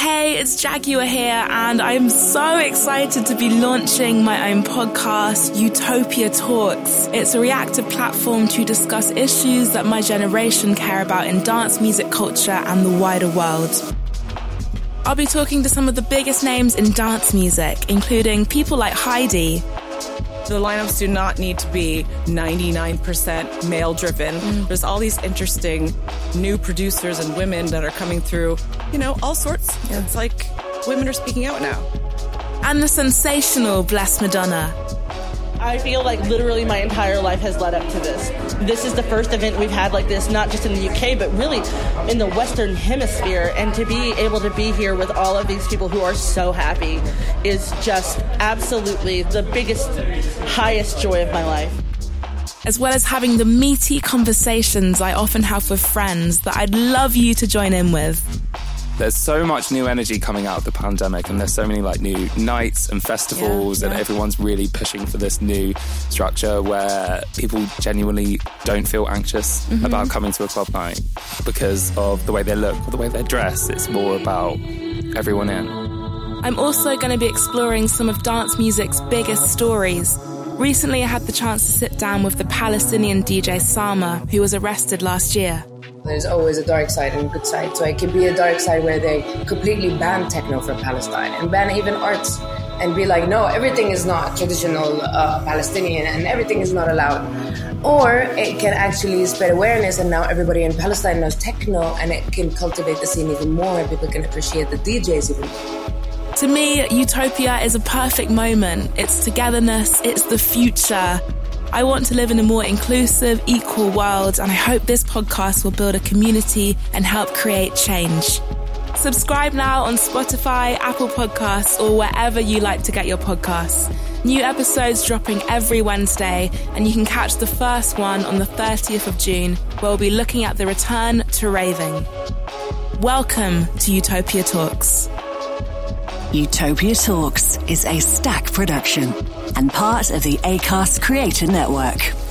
Hey, it's Jaguar here, and I'm so excited to be launching my own podcast, Utopia Talks. It's a reactive platform to discuss issues that my generation care about in dance music culture and the wider world. I'll be talking to some of the biggest names in dance music, including people like Heidi, the lineups do not need to be 99% male driven. Mm. There's all these interesting new producers and women that are coming through, you know, all sorts. Yeah. It's like women are speaking out now. And the sensational Blessed Madonna. I feel like literally my entire life has led up to this. This is the first event we've had like this, not just in the UK, but really in the Western Hemisphere. And to be able to be here with all of these people who are so happy is just absolutely the biggest, highest joy of my life as well as having the meaty conversations I often have with friends that I'd love you to join in with. There's so much new energy coming out of the pandemic, and there's so many like new nights and festivals, yeah, yeah. and everyone's really pushing for this new structure where people genuinely don't feel anxious mm-hmm. about coming to a club night because of the way they look or the way they dress. It's more about everyone in. I'm also going to be exploring some of dance music's biggest stories. Recently, I had the chance to sit down with the Palestinian DJ Sama, who was arrested last year. There's always a dark side and a good side. So it could be a dark side where they completely ban techno from Palestine and ban even arts and be like, no, everything is not traditional uh, Palestinian and everything is not allowed. Or it can actually spread awareness and now everybody in Palestine knows techno and it can cultivate the scene even more and people can appreciate the DJs even more. To me, Utopia is a perfect moment. It's togetherness, it's the future. I want to live in a more inclusive, equal world, and I hope this podcast will build a community and help create change. Subscribe now on Spotify, Apple Podcasts, or wherever you like to get your podcasts. New episodes dropping every Wednesday, and you can catch the first one on the 30th of June, where we'll be looking at the return to raving. Welcome to Utopia Talks. Utopia Talks is a Stak production and part of the ACAST Creator Network.